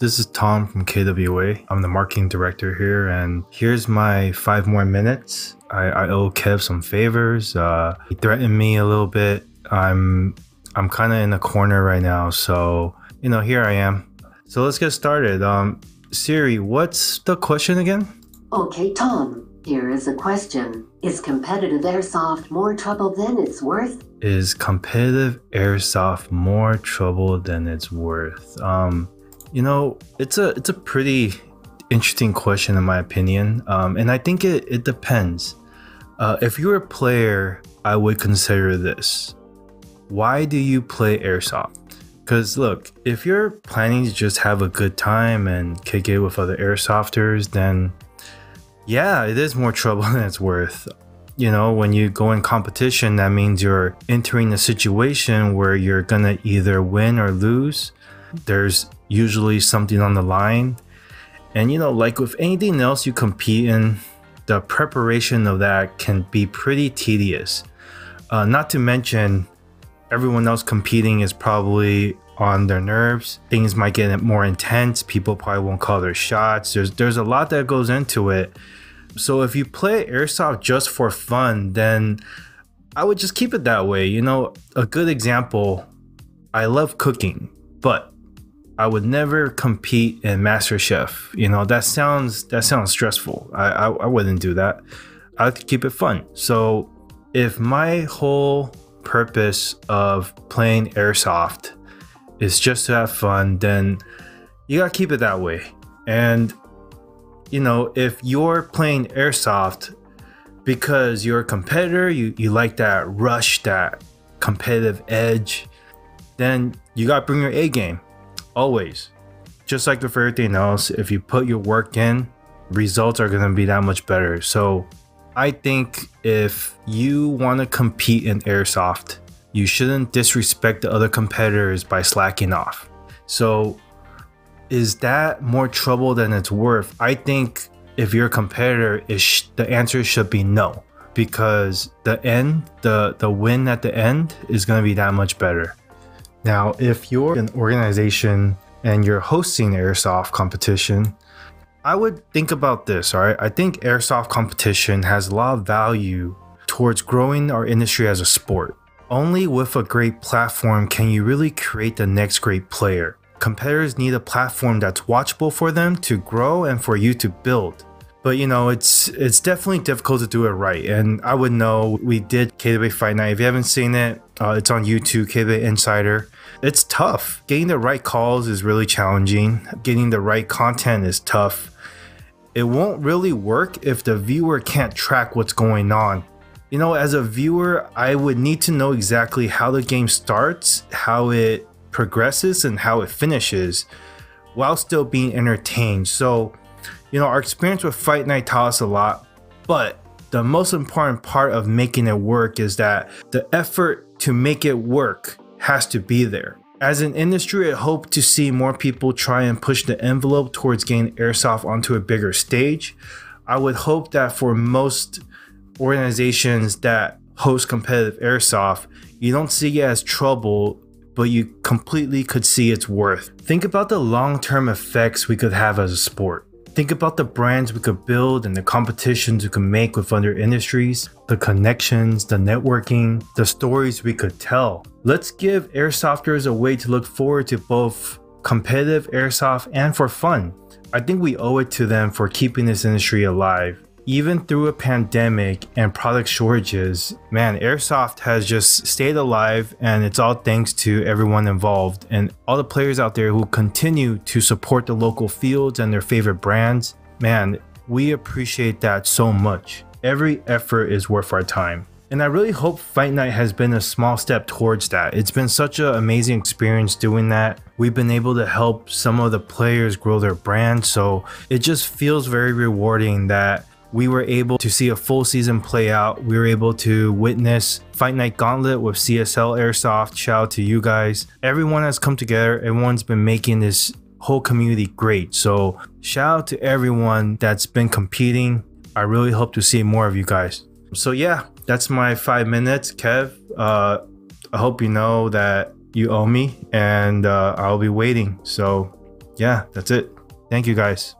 This is Tom from KWA. I'm the marketing director here, and here's my five more minutes. I, I owe Kev some favors. Uh, he threatened me a little bit. I'm I'm kind of in a corner right now, so you know, here I am. So let's get started. Um, Siri, what's the question again? Okay, Tom. Here is a question. Is competitive airsoft more trouble than it's worth? Is competitive airsoft more trouble than it's worth? Um, you know, it's a it's a pretty interesting question in my opinion, um, and I think it it depends. Uh, if you're a player, I would consider this. Why do you play airsoft? Because look, if you're planning to just have a good time and kick it with other airsofters, then yeah, it is more trouble than it's worth. You know, when you go in competition, that means you're entering a situation where you're gonna either win or lose. There's usually something on the line. And you know, like with anything else you compete in, the preparation of that can be pretty tedious. Uh, not to mention, everyone else competing is probably on their nerves. Things might get more intense. People probably won't call their shots. There's there's a lot that goes into it. So if you play airsoft just for fun, then I would just keep it that way. You know, a good example, I love cooking, but I would never compete in Master Chef. You know, that sounds that sounds stressful. I I, I wouldn't do that. I like to keep it fun. So if my whole purpose of playing airsoft is just to have fun, then you gotta keep it that way. And you know, if you're playing airsoft because you're a competitor, you, you like that rush, that competitive edge, then you gotta bring your A game always. Just like with everything else, if you put your work in, results are going to be that much better. So I think if you want to compete in airsoft, you shouldn't disrespect the other competitors by slacking off. So is that more trouble than it's worth? I think if you're a competitor, sh- the answer should be no because the end, the the win at the end is going to be that much better. Now, if you're an organization and you're hosting airsoft competition, I would think about this, all right? I think airsoft competition has a lot of value towards growing our industry as a sport. Only with a great platform can you really create the next great player. Competitors need a platform that's watchable for them to grow and for you to build but you know it's it's definitely difficult to do it right. And i would know we did KWA fight night. If you haven't seen it uh, it's on youtube KWA insider. It's tough. Getting the right calls is really challenging. Getting the right content is tough. It won't really work if the viewer can't track what's going on. You know as a viewer i would need to know exactly how the game starts how it progresses and how it finishes while still being entertained. So you know, our experience with Fight Night taught us a lot, but the most important part of making it work is that the effort to make it work has to be there. As an industry, I hope to see more people try and push the envelope towards getting airsoft onto a bigger stage. I would hope that for most organizations that host competitive airsoft, you don't see it as trouble, but you completely could see its worth. Think about the long term effects we could have as a sport. Think about the brands we could build and the competitions we could make with other industries, the connections, the networking, the stories we could tell. Let's give airsofters a way to look forward to both competitive airsoft and for fun. I think we owe it to them for keeping this industry alive even through a pandemic and product shortages, man, Airsoft has just stayed alive, and it's all thanks to everyone involved and all the players out there who continue to support the local fields and their favorite brands. Man, we appreciate that so much. Every effort is worth our time. And I really hope Fight Night has been a small step towards that. It's been such an amazing experience doing that. We've been able to help some of the players grow their brand. So it just feels very rewarding that we were able to see a full season play out. We were able to witness Fight Night Gauntlet with CSL Airsoft. Shout out to you guys. Everyone has come together. Everyone's been making this whole community great. So shout out to everyone that's been competing. I really hope to see more of you guys. So yeah, that's my five minutes, Kev. Uh, I hope you know that you owe me, and uh, I'll be waiting. So yeah, that's it. Thank you guys.